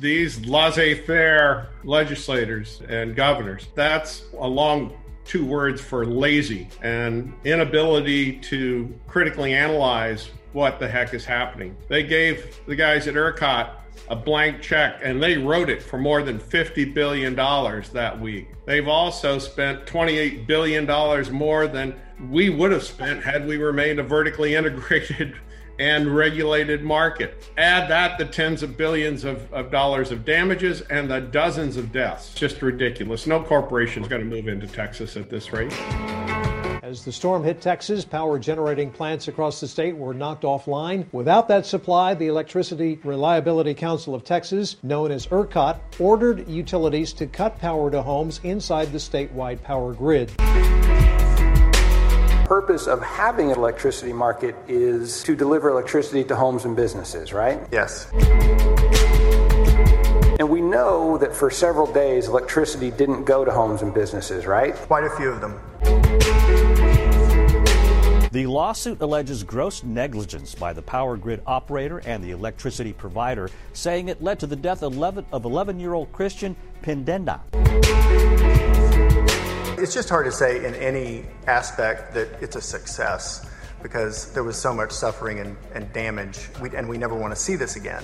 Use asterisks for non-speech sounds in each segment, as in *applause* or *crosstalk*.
These laissez faire legislators and governors, that's a long two words for lazy and inability to critically analyze what the heck is happening. They gave the guys at ERCOT a blank check and they wrote it for more than $50 billion that week. They've also spent $28 billion more than we would have spent had we remained a vertically *laughs* integrated and regulated market. Add that the tens of billions of, of dollars of damages and the dozens of deaths. Just ridiculous. No corporation is going to move into Texas at this rate. As the storm hit Texas, power generating plants across the state were knocked offline. Without that supply, the Electricity Reliability Council of Texas, known as ERCOT, ordered utilities to cut power to homes inside the statewide power grid purpose of having an electricity market is to deliver electricity to homes and businesses, right? Yes. And we know that for several days, electricity didn't go to homes and businesses, right? Quite a few of them. The lawsuit alleges gross negligence by the power grid operator and the electricity provider, saying it led to the death of 11 year old Christian Pineda. It's just hard to say in any aspect that it's a success because there was so much suffering and, and damage, we, and we never want to see this again.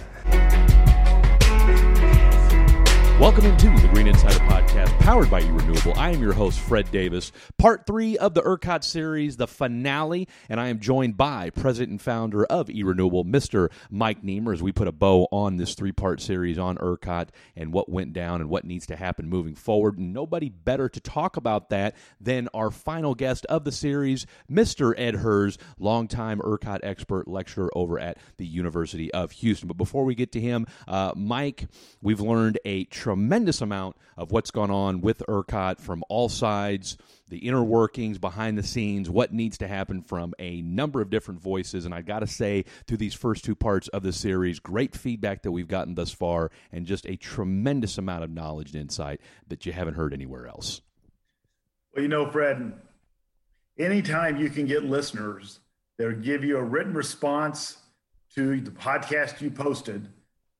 Welcome into the Green Insider Podcast, powered by eRenewable. I am your host, Fred Davis. Part three of the ERCOT series, the finale, and I am joined by President and founder of eRenewable, Mr. Mike Nemer, as we put a bow on this three part series on ERCOT and what went down and what needs to happen moving forward. Nobody better to talk about that than our final guest of the series, Mr. Ed Hirs, longtime ERCOT expert lecturer over at the University of Houston. But before we get to him, uh, Mike, we've learned a tremendous amount of what's gone on with ERCOT from all sides, the inner workings, behind the scenes, what needs to happen from a number of different voices. And I got to say, through these first two parts of the series, great feedback that we've gotten thus far, and just a tremendous amount of knowledge and insight that you haven't heard anywhere else. Well, you know, Fred, anytime you can get listeners that give you a written response to the podcast you posted,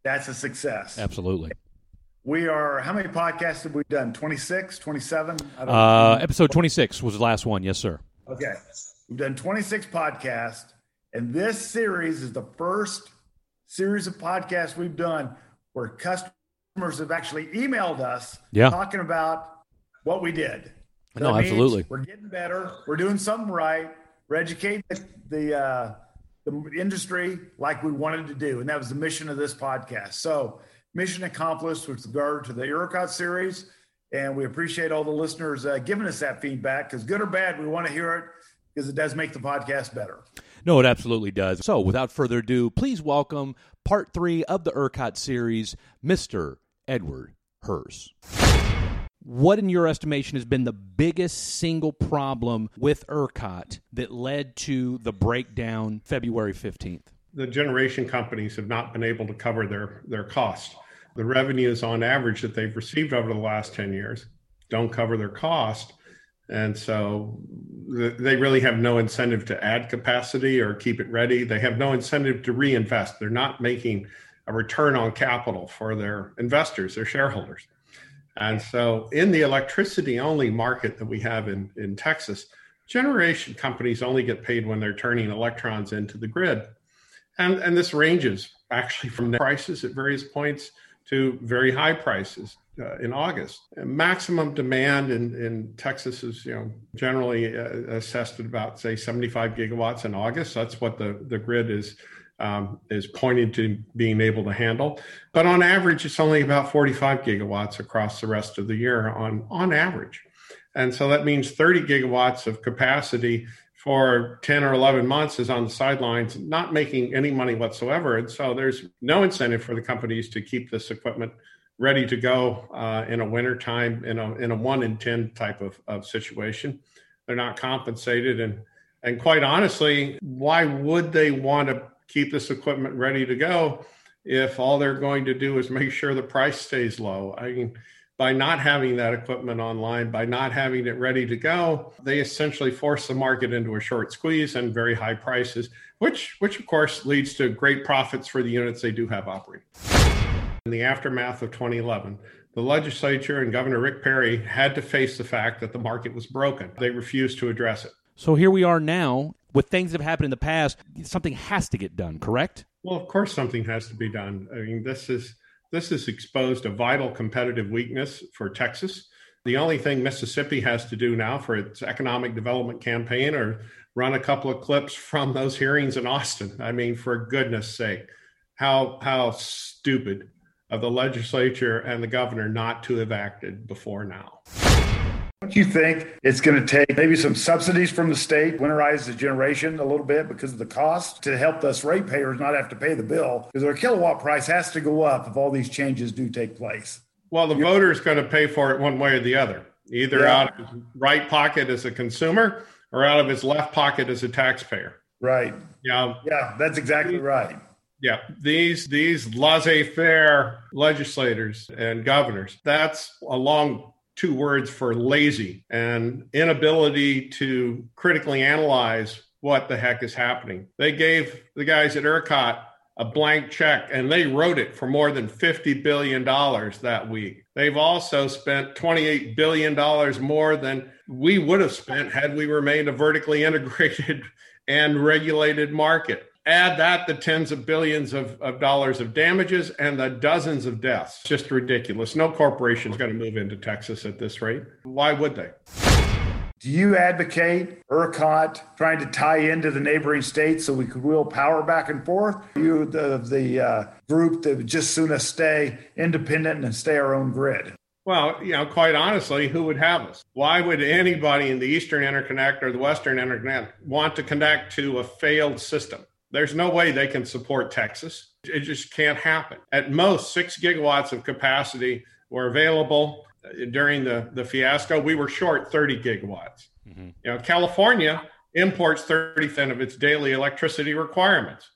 that's a success. Absolutely. We are, how many podcasts have we done? 26, 27? Uh, episode 26 was the last one. Yes, sir. Okay. We've done 26 podcasts, and this series is the first series of podcasts we've done where customers have actually emailed us yeah. talking about what we did. So no, absolutely. We're getting better. We're doing something right. We're educating the, the, uh, the industry like we wanted to do. And that was the mission of this podcast. So, mission accomplished with regard to the ERCOT series. And we appreciate all the listeners uh, giving us that feedback because, good or bad, we want to hear it because it does make the podcast better. No, it absolutely does. So, without further ado, please welcome part three of the ERCOT series, Mr. Edward Hirs. What, in your estimation, has been the biggest single problem with ERCOT that led to the breakdown February 15th? The generation companies have not been able to cover their, their costs the revenues on average that they've received over the last 10 years don't cover their cost. And so they really have no incentive to add capacity or keep it ready. They have no incentive to reinvest. They're not making a return on capital for their investors, their shareholders. And so, in the electricity only market that we have in, in Texas, generation companies only get paid when they're turning electrons into the grid. And, and this ranges actually from prices at various points to very high prices uh, in August. And maximum demand in, in Texas is, you know, generally uh, assessed at about say 75 gigawatts in August. That's what the, the grid is um, is pointed to being able to handle. But on average, it's only about 45 gigawatts across the rest of the year on on average. And so that means 30 gigawatts of capacity for 10 or 11 months is on the sidelines, not making any money whatsoever. And so there's no incentive for the companies to keep this equipment ready to go uh, in a wintertime, in a, in a one in 10 type of, of situation. They're not compensated. And, and quite honestly, why would they want to keep this equipment ready to go if all they're going to do is make sure the price stays low? I mean, by not having that equipment online, by not having it ready to go, they essentially force the market into a short squeeze and very high prices, which which of course leads to great profits for the units they do have operating. in the aftermath of 2011, the legislature and Governor Rick Perry had to face the fact that the market was broken. They refused to address it. So here we are now with things that have happened in the past. Something has to get done, correct? Well, of course, something has to be done. I mean, this is this has exposed a vital competitive weakness for Texas. The only thing Mississippi has to do now for its economic development campaign or run a couple of clips from those hearings in Austin. I mean, for goodness sake, how how stupid of the legislature and the governor not to have acted before now. Don't you think it's going to take maybe some subsidies from the state, winterize the generation a little bit because of the cost to help us ratepayers not have to pay the bill? Because our kilowatt price has to go up if all these changes do take place. Well, the voter is going to pay for it one way or the other, either yeah. out of his right pocket as a consumer or out of his left pocket as a taxpayer. Right. Yeah. Yeah, that's exactly right. Yeah, these these laissez-faire legislators and governors. That's a long two words for lazy and inability to critically analyze what the heck is happening. They gave the guys at ERCOT a blank check and they wrote it for more than $50 billion that week. They've also spent $28 billion more than we would have spent had we remained a vertically *laughs* integrated and regulated market. Add that the tens of billions of, of dollars of damages and the dozens of deaths. Just ridiculous. No corporation is going to move into Texas at this rate. Why would they? Do you advocate ERCOT trying to tie into the neighboring states so we could wheel power back and forth? Are you the the uh, group that would just sooner stay independent and stay our own grid? Well, you know, quite honestly, who would have us? Why would anybody in the Eastern Interconnect or the Western Interconnect want to connect to a failed system? There's no way they can support Texas. It just can't happen. At most, six gigawatts of capacity were available during the, the fiasco. We were short 30 gigawatts. Mm-hmm. You know, California imports 30% of its daily electricity requirements.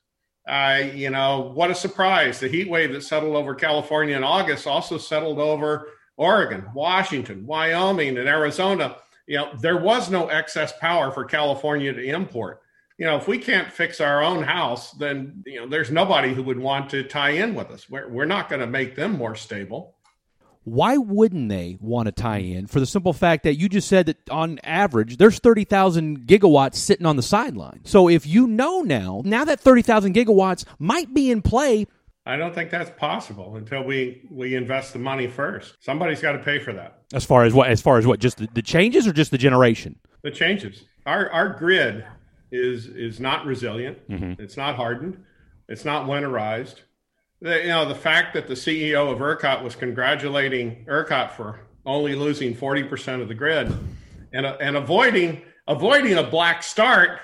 Uh, you know, what a surprise. The heat wave that settled over California in August also settled over Oregon, Washington, Wyoming, and Arizona. You know, there was no excess power for California to import you know, if we can't fix our own house, then you know, there's nobody who would want to tie in with us. We're, we're not going to make them more stable. Why wouldn't they want to tie in? For the simple fact that you just said that on average, there's 30,000 gigawatts sitting on the sideline. So if you know now, now that 30,000 gigawatts might be in play. I don't think that's possible until we, we invest the money first. Somebody's got to pay for that. As far as what? As far as what? Just the, the changes or just the generation? The changes. Our, our grid is is not resilient. Mm-hmm. It's not hardened. It's not winterized. The, you know, the fact that the CEO of ERCOT was congratulating ERCOT for only losing 40% of the grid and, uh, and avoiding avoiding a black start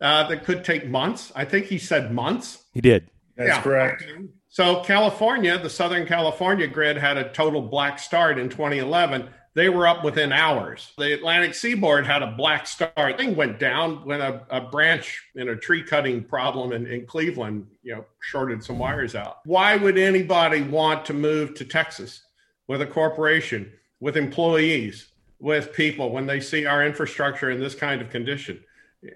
uh, that could take months. I think he said months. He did. That's yeah. correct. So California, the Southern California grid had a total black start in 2011 they were up within hours. The Atlantic seaboard had a black start. Thing went down when a, a branch in a tree cutting problem in, in Cleveland, you know, shorted some wires out. Why would anybody want to move to Texas with a corporation, with employees, with people when they see our infrastructure in this kind of condition?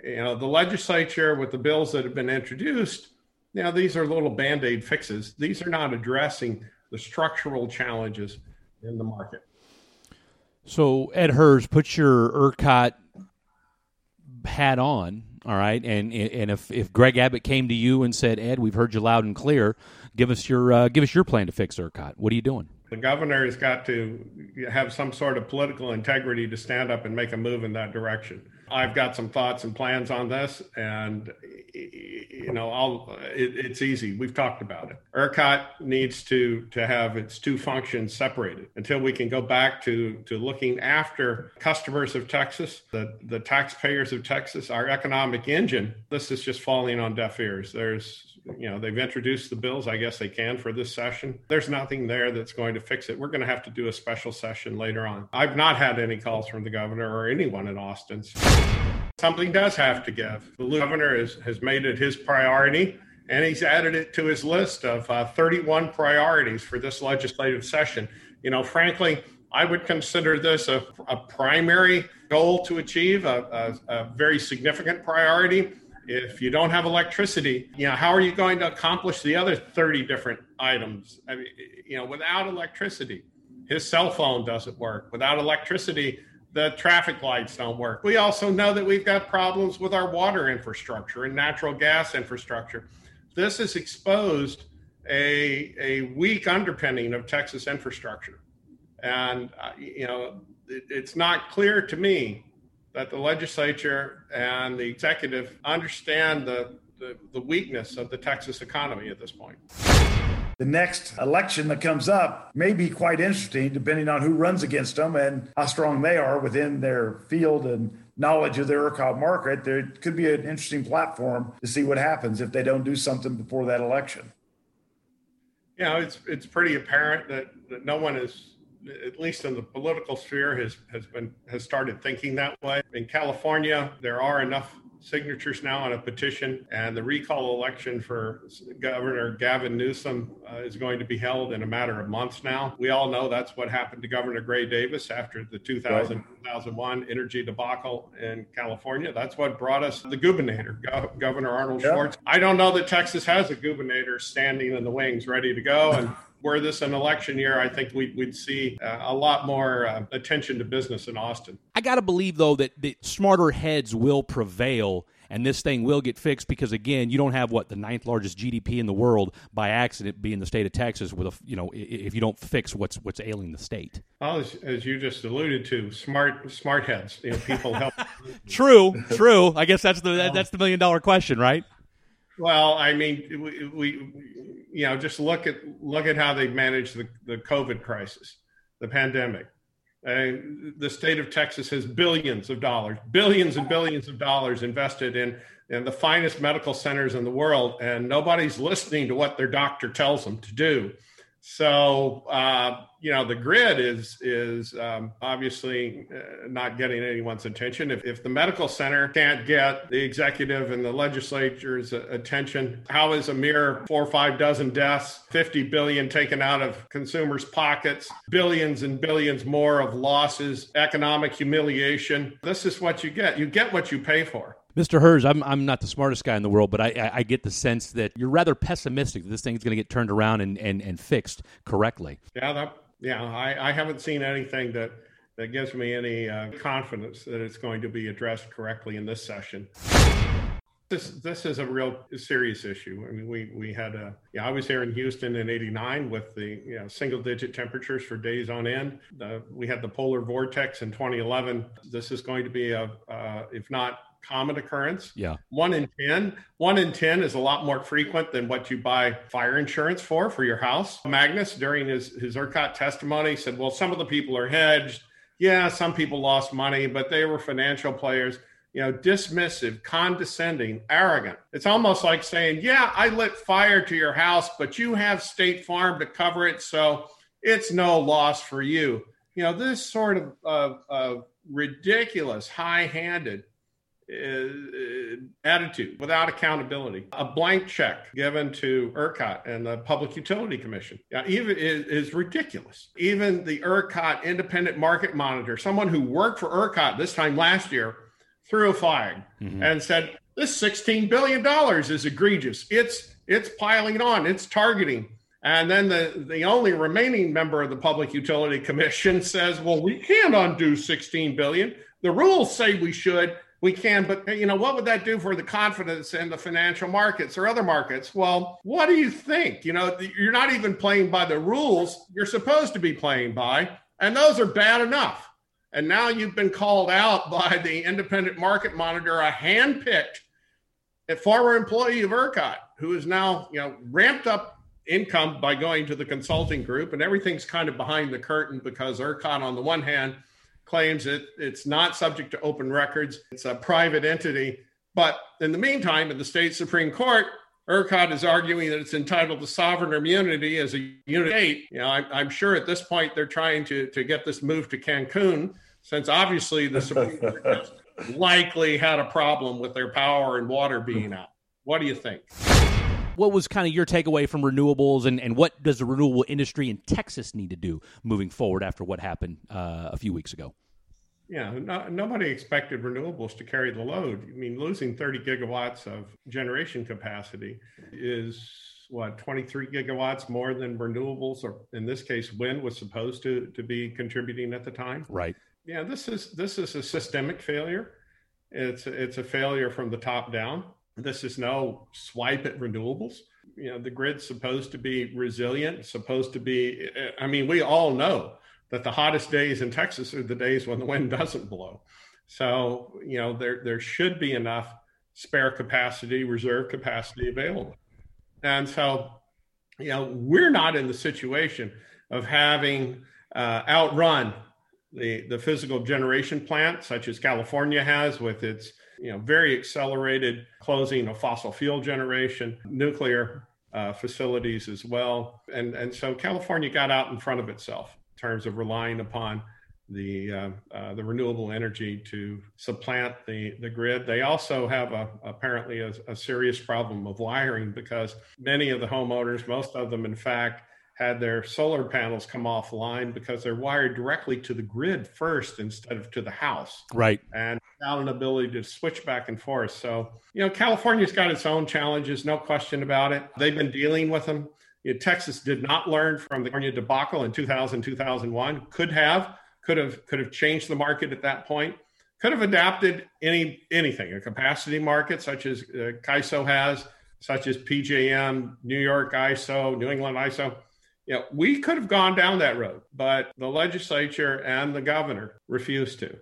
You know, the legislature with the bills that have been introduced, you know, these are little band aid fixes. These are not addressing the structural challenges in the market. So Ed Hirs, put your ERCOT hat on, all right, and and if if Greg Abbott came to you and said, Ed, we've heard you loud and clear, give us your uh, give us your plan to fix ERCOT. What are you doing? The governor has got to have some sort of political integrity to stand up and make a move in that direction. I've got some thoughts and plans on this, and you know, I'll. It, it's easy. We've talked about it. ERCOT needs to to have its two functions separated until we can go back to to looking after customers of Texas, the the taxpayers of Texas, our economic engine. This is just falling on deaf ears. There's you know they've introduced the bills i guess they can for this session there's nothing there that's going to fix it we're going to have to do a special session later on i've not had any calls from the governor or anyone in austin something does have to give the governor is, has made it his priority and he's added it to his list of uh, 31 priorities for this legislative session you know frankly I would consider this a, a primary goal to achieve, a, a, a very significant priority If you don't have electricity, you know, how are you going to accomplish the other 30 different items? I mean, you know, without electricity, his cell phone doesn't work. Without electricity, the traffic lights don't work. We also know that we've got problems with our water infrastructure and natural gas infrastructure. This has exposed a, a weak underpinning of Texas infrastructure. And, uh, you know, it, it's not clear to me that the legislature and the executive understand the, the, the weakness of the Texas economy at this point. The next election that comes up may be quite interesting, depending on who runs against them and how strong they are within their field and knowledge of the ERCOT market. There could be an interesting platform to see what happens if they don't do something before that election. You know, it's it's pretty apparent that, that no one is at least in the political sphere, has has been has started thinking that way. In California, there are enough signatures now on a petition, and the recall election for Governor Gavin Newsom uh, is going to be held in a matter of months now. We all know that's what happened to Governor Gray Davis after the 2000, right. 2001 energy debacle in California. That's what brought us the gubernator, Go- Governor Arnold yep. Schwartz. I don't know that Texas has a gubernator standing in the wings ready to go. And were this an election year, I think we'd, we'd see uh, a lot more uh, attention to business in Austin. I got to believe, though, that, that smarter heads will prevail and this thing will get fixed because again you don't have what the ninth largest GDP in the world by accident being the state of Texas with a you know if you don't fix what's what's ailing the state. Well, as, as you just alluded to, smart smart heads, you know, people help. *laughs* true, true. I guess that's the that's the million dollar question, right? Well, I mean, we, we, you know, just look at look at how they've managed the, the COVID crisis, the pandemic. And the state of Texas has billions of dollars, billions and billions of dollars invested in, in the finest medical centers in the world, and nobody's listening to what their doctor tells them to do. So uh, you know the grid is is um, obviously uh, not getting anyone's attention. If, if the medical center can't get the executive and the legislature's attention, how is a mere four or five dozen deaths, 50 billion taken out of consumers' pockets, billions and billions more of losses, economic humiliation? This is what you get. You get what you pay for. Mr. Hirs, I'm, I'm not the smartest guy in the world, but I, I, I get the sense that you're rather pessimistic that this thing's going to get turned around and, and, and fixed correctly. Yeah, that, yeah, I, I haven't seen anything that, that gives me any uh, confidence that it's going to be addressed correctly in this session. This this is a real serious issue. I mean, we we had a yeah, I was here in Houston in '89 with the you know single digit temperatures for days on end. The, we had the polar vortex in 2011. This is going to be a uh, if not common occurrence. Yeah. One in 10. One in 10 is a lot more frequent than what you buy fire insurance for, for your house. Magness, during his, his ERCOT testimony, said, well, some of the people are hedged. Yeah, some people lost money, but they were financial players. You know, dismissive, condescending, arrogant. It's almost like saying, yeah, I lit fire to your house, but you have State Farm to cover it. So it's no loss for you. You know, this sort of uh, uh, ridiculous, high handed attitude without accountability. A blank check given to ERCOT and the Public Utility Commission yeah, even is, is, ridiculous. Even the ERCOT independent market monitor, someone who worked for ERCOT this time last year, threw a flag mm-hmm. and said, "This $16 billion is egregious. It's it's piling on. It's targeting." And then the, the only remaining member of the Public Utility Commission *laughs* says, well, we can't undo 16 billion. The rules say we should we can but you know what would that do for the confidence in the financial markets or other markets? Well what do you think? You know you're not even playing by the rules you're supposed to be playing by and those are bad enough. And now you've been called out *laughs* by the independent market monitor a hand-picked a former employee of ERCOT who is now you know ramped up income by going to the consulting group and everything's kind of behind the curtain because ERCOT on the one hand claims it it's not subject to open records. It's a private entity. But in the meantime, in the state Supreme Court, ERCOT is arguing that it's entitled to sovereign immunity as a unit eight. You know, I'm, I'm sure at this point they're trying to, to get this moved to Cancun, since obviously the Supreme *laughs* Court likely had a problem with their power and water being out. What do you think? What was kind of your takeaway from renewables, and, and what does the renewable industry in Texas need to do moving forward after what happened uh, a few weeks ago? Yeah, no, nobody expected renewables to carry the load. I mean, losing 30 gigawatts of generation capacity is what 23 gigawatts more than renewables, or in this case, wind was supposed to to be contributing at the time. Right. Yeah, this is this is a systemic failure. It's it's a failure from the top down. This is no swipe at renewables. You know, the grid's supposed to be resilient, supposed to be. I mean, we all know that the hottest days in Texas are the days when the wind *laughs* doesn't blow. So, you know, there, there should be enough spare capacity, reserve capacity available. And so, you know, we're not in the situation of having uh, outrun the, the physical generation plant, such as California has with its, you know, very accelerated closing of fossil fuel generation, nuclear uh, facilities as well. And, and so California got out in front of itself in terms of relying upon the uh, uh, the renewable energy to supplant the the grid. They also have a apparently a, a, serious problem of wiring because many of the homeowners, most of them, in fact, had their solar panels come offline because they're wired directly to the grid first instead of to the house. Right. And without an ability to switch back and forth. So you know, California's got its own challenges, no question about it. They've been dealing with them. Texas did not learn from the California debacle in 2000, 2001. Could have, could have, could have changed the market at that point. Could have adapted any anything, a capacity market such as uh, CAISO has, such as PJM, New York ISO, New England ISO. You know, we could have gone down that road, but the legislature and the governor refused to.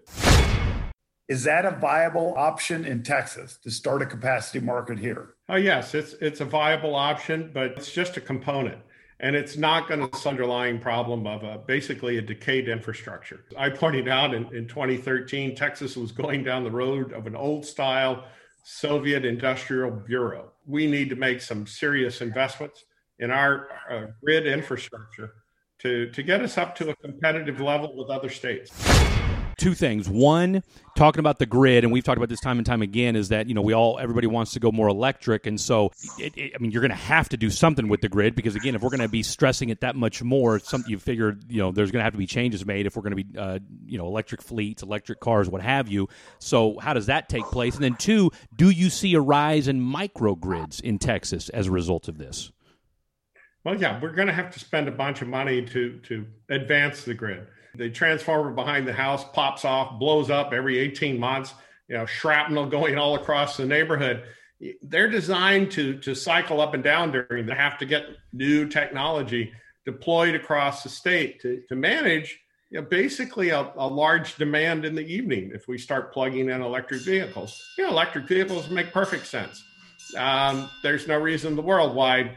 Is that a viable option in Texas to start a capacity market here? Oh yes, it's it's a viable option, but it's just a component, and it's not going to underlying problem of a, basically a decayed infrastructure. I pointed out in, in 2013, Texas was going down the road of an old style Soviet industrial bureau. We need to make some serious investments in our uh, grid infrastructure to to get us up to a competitive level with other states two things. One, talking about the grid, and we've talked about this time and time again, is that you know we all everybody wants to go more electric, and so it, it, I mean you're going to have to do something with the grid because again, if we're going to be stressing it that much more, something you figure you know there's going to have to be changes made if we're going to be uh, you know electric fleets, electric cars, what have you. So how does that take place? And then two, do you see a rise in microgrids in Texas as a result of this? Well, yeah, we're going to have to spend a bunch of money to to advance the grid. The transformer behind the house pops off, blows up every 18 months, you know, shrapnel going all across the neighborhood. They're designed to, to cycle up and down during, they have to get new technology deployed across the state to, to manage you know, basically a, a, large demand in the evening if we start plugging in electric vehicles. You know, electric vehicles make perfect sense. Um, there's no reason in the world why,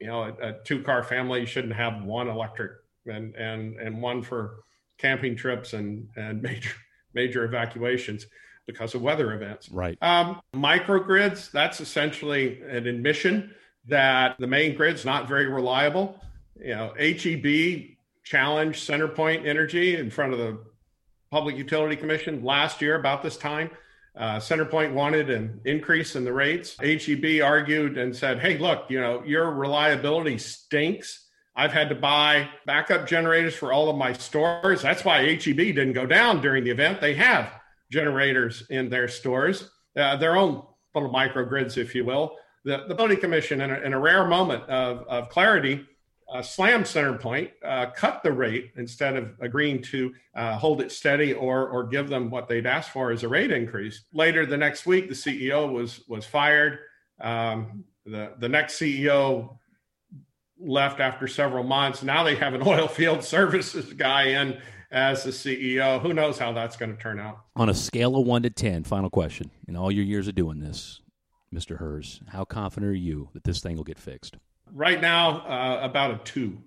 you know, a, a two car family shouldn't have one electric and and and one for camping trips and and *laughs* major major evacuations because of weather events. Right. Um, microgrids. That's essentially an admission that the main grid's not very reliable. You know, HEB challenged CenterPoint Energy in front of the Public Utility Commission last year about this time. Uh, CenterPoint wanted an increase in the rates. HEB argued and said, "Hey, look, you know your reliability stinks." I've had to buy backup generators for all of my stores. That's why HEB didn't go down during the event. They have generators in their stores, uh, their own little microgrids, if you will. The, the Utility Commission, in a, in a, rare moment of, of clarity, uh, slammed CenterPoint, uh, cut the rate instead of agreeing to uh, hold it steady or or give them what they'd asked for as a rate increase. Later the next week, the CEO was was fired. Um, the the next CEO left after several months. Now they have an *laughs* oil field services guy in as the CEO. Who knows how that's going to turn out? On a scale of one to 10, final question. In all your years of doing this, Mr. Hirs, how confident are you that this thing will get fixed? Right now, uh, about a two.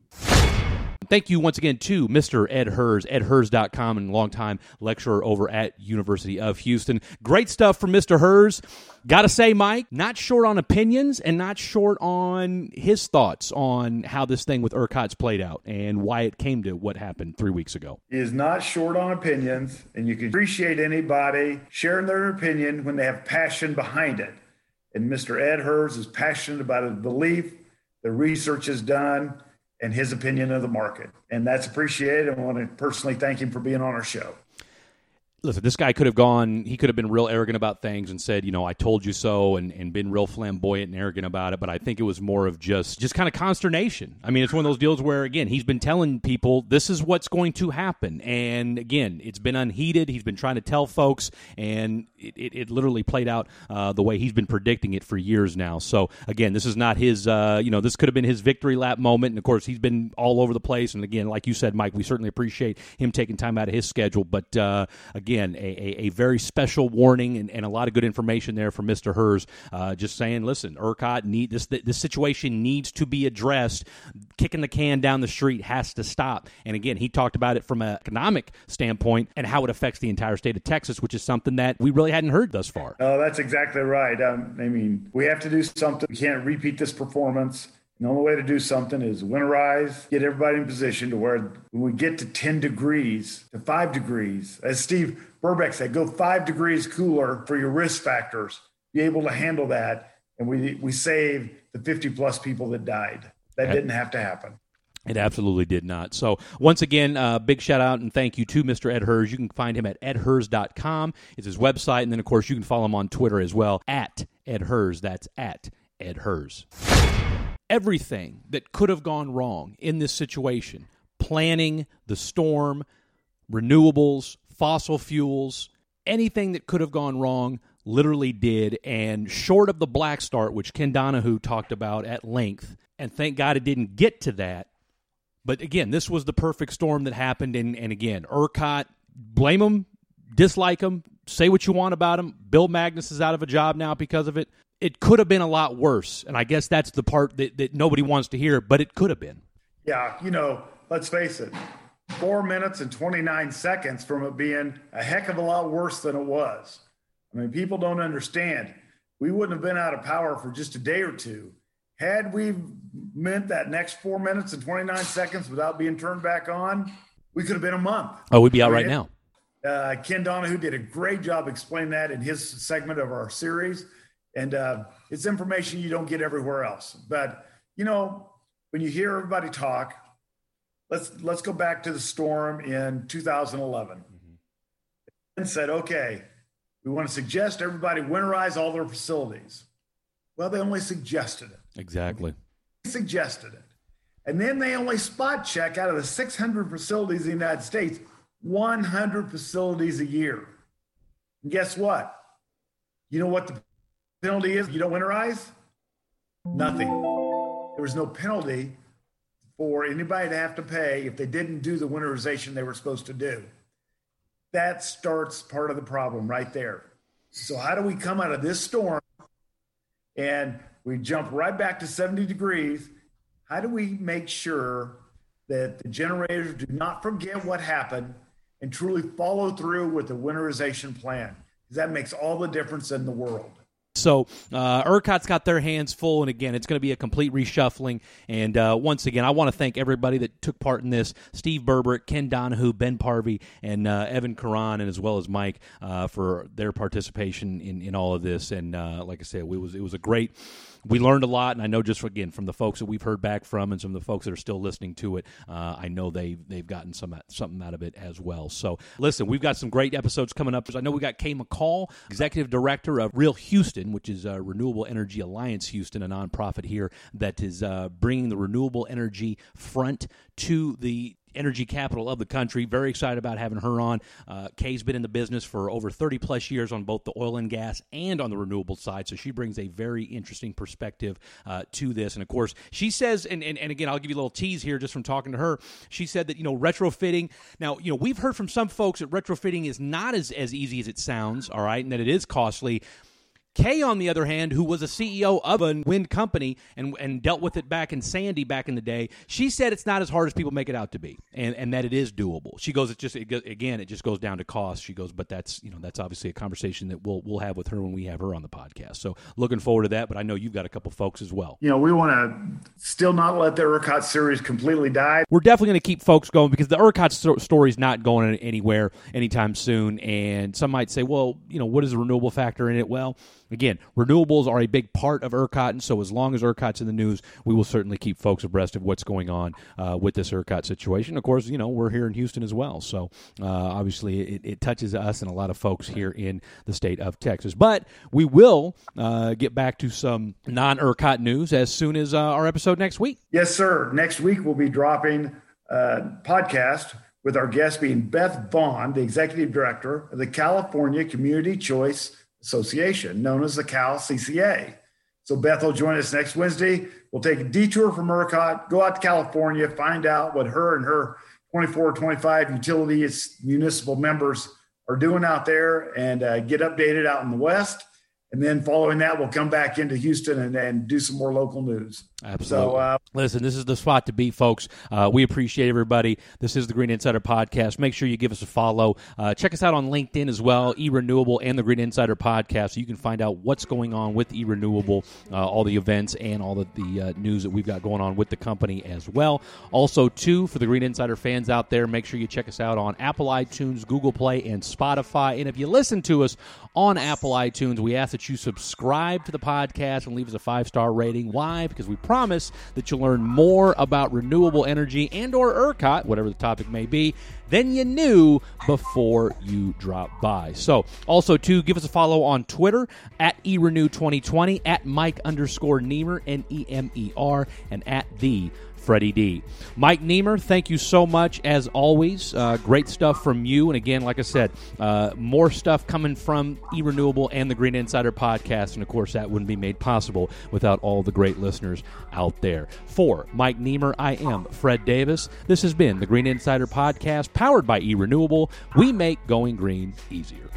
Thank you once again to Mr. Ed Hirs, edhirs.com, and longtime lecturer over at University of Houston. Great stuff from Mr. Hirs. Gotta say, Mike, not short on opinions and not short on his thoughts on how this thing with ERCOT's played out and why it came to what happened three weeks ago. He is not short on opinions, and you can appreciate anybody sharing their opinion when they have passion behind it. And Mr. Ed Hirs is passionate about his belief, the research is done and his opinion of the market. And that's appreciated. I want to personally thank him for being on our show. Listen, this guy could have gone, he could have been real arrogant about things and said, you know, I told you so and, and been real flamboyant and arrogant about it. But I think it was more of just, just kind of consternation. I mean, it's one of those deals where, again, he's been telling people this is what's going to happen. And again, it's been unheeded. He's been trying to tell folks, and it, it, it literally played out uh, the way he's been predicting it for years now. So again, this is not his, uh, you know, this could have been his victory lap moment. And of course, he's been all over the place. And again, like you said, Mike, we certainly appreciate him taking time out of his schedule. But uh, again, a, a, a, very special warning and, and, a lot of good information there from Mr. Hirs. Uh, just saying, listen, ERCOT need this. This situation needs to be addressed. Kicking the can down the street has to stop. And again, he talked about it from an economic standpoint and how it affects the entire state of Texas, which is something that we really hadn't heard thus far. Oh, that's exactly right. Um, I mean, we have to do something. We can't repeat this performance. The only way to do something is winterize, get everybody in position to where when we get to 10 degrees to 5 degrees, as Steve Burbeck said, go 5 degrees cooler for your risk factors, be able to handle that. And we, we save the 50 plus people that died. That didn't have to happen. It absolutely did not. So, once again, uh, big shout out and thank you to Mr. Ed Hirs. You can find him at edhirs.com. It's his website. And then, of course, you can follow him on Twitter as well at Ed Hirs. That's at Ed Hirs. Everything that could have gone wrong in this situation planning, the storm, renewables, fossil fuels, anything that could have gone wrong literally did. And short of the black start, which Ken Donahue talked about at length, and thank God it didn't get to that but again, this was the perfect storm that happened. And, and again, ERCOT, blame them, dislike them, say what you want about him. Bill Magness is out of a job now because of it. It could have been a lot worse. And I guess that's the part that, that nobody wants to hear, but it could have been. Yeah, you know, let's face it four minutes and 29 seconds from it being a heck of a lot worse than it was. I mean, people don't understand. We wouldn't have been out of power for just a day or two. Had we meant that next four minutes and 29 seconds without being turned back on, we could have been a month. Oh, we'd be out right now. Uh, Ken Donahue did a great job explaining that in his segment of our series. And uh, it's information you don't get everywhere else. But, you know, when you hear everybody talk, let's let's go back to the storm in 2011 mm-hmm. and said, okay, we want to suggest everybody winterize all their facilities. Well, they only suggested it. Exactly. they Suggested it. And then they only spot check out of the 600 facilities in the United States, 100 facilities a year. And guess what? You know what the penalty is? You don't winterize? Nothing. There was no penalty for anybody to have to pay if they didn't do the winterization they were supposed to do. That starts part of the problem right there. So, how do we come out of this storm and we jump right back to 70 degrees. How do we make sure that the generators do not forget what happened and truly follow through with the winterization plan? Because that makes all the difference in the world. So uh, ERCOT's got their hands full, and again, it's going to be a complete reshuffling. And uh, once again, I want to thank everybody that took part in this: Steve Burbert, Ken Donahue, Ben Parvey, and uh, Evan Caron, and as well as Mike uh, for their participation in, in all of this. And uh, like I said, it was it was a great we learned a lot, and I know just again from the folks that we've heard back from, and some of the folks that are still listening to it, uh, I know they they've gotten some something out of it as well. So listen, we've got some great episodes coming up. I know we got Kay McCall, executive director of Real Houston, which is a Renewable Energy Alliance Houston, a nonprofit here that is uh, bringing the renewable energy front to the energy capital of the country. Very excited about having her on. Uh, Kay's been in the business for over 30 plus years on both the oil and gas and on the renewable side, so she brings a very interesting perspective uh, to this. And of course, she says, and, and, and again, I'll give you a little tease here just from talking to her. She said that, you know, retrofitting, now, you know, we've heard from some folks that retrofitting is not as, as easy as it sounds, all right, and that it is costly. Kay, on the other hand, who was a CEO of a wind company and, and dealt with it back in Sandy back in the day, she said it's not as hard as people make it out to be, and, and that it is doable. She goes, it just it, again, it just goes down to cost. She goes, but that's you know that's obviously a conversation that we'll we'll have with her when we have her on the podcast. So looking forward to that. But I know you've got a couple folks as well. You know, we want to still not let the ERCOT series completely die. We're definitely going to keep folks going because the ERCOT sto- story is not going anywhere anytime soon. And some might say, well, you know, what is the renewable factor in it? Well again, renewables are a big part of ERCOT, and so as long as ERCOT's in the news, we will certainly keep folks abreast of what's going on uh, with this ERCOT situation. Of course, you know we're here in Houston as well, so uh, obviously it, it, touches us and a lot of folks here in the state of Texas. But we will uh, get back to some non-ERCOT news as soon as uh, our episode next week. Yes, sir. Next week we'll be dropping a podcast with our guest being Beth Vaughan, the executive director of the California Community Choice Association, known as the Cal CCA. So Beth will join us next Wednesday. We'll take a detour from ERCOT, go out to California, find out what her and her 24, 25 utility municipal members are doing out there and uh, get updated out in the West. And then following that, we'll come back into Houston and, and do some more local news. Absolutely. So, uh, Listen, this is the spot to be, folks. Uh, we appreciate everybody. This is the Green Insider Podcast. Make sure you give us a follow. Uh, check us out on LinkedIn as well, E Renewable and the Green Insider Podcast, so you can find out what's going on with E Renewable, uh, all the events, and all of the uh, news that we've got going on with the company as well. Also, too, for the Green Insider fans out there, make sure you check us out on Apple iTunes, Google Play, and Spotify. And if you listen to us on Apple iTunes, we ask that you subscribe to the podcast and leave us a five star rating. Why? Because we promise that you'll learn more about renewable energy and or ERCOT, whatever the topic may be, than you knew before you drop by. So, also to give us a follow on Twitter at erenew2020, at Mike underscore Nemer, N E M E R, and at the Freddie D. Mike Nemer, thank you so much as always. Uh, great stuff from you. And again, like I said, uh, more stuff coming from E Renewable and the Green Insider podcast. And of course, that wouldn't be made possible without all the great listeners out there. For Mike Nemer, I am Fred Davis. This has been the Green Insider podcast powered by E Renewable. We make going green easier.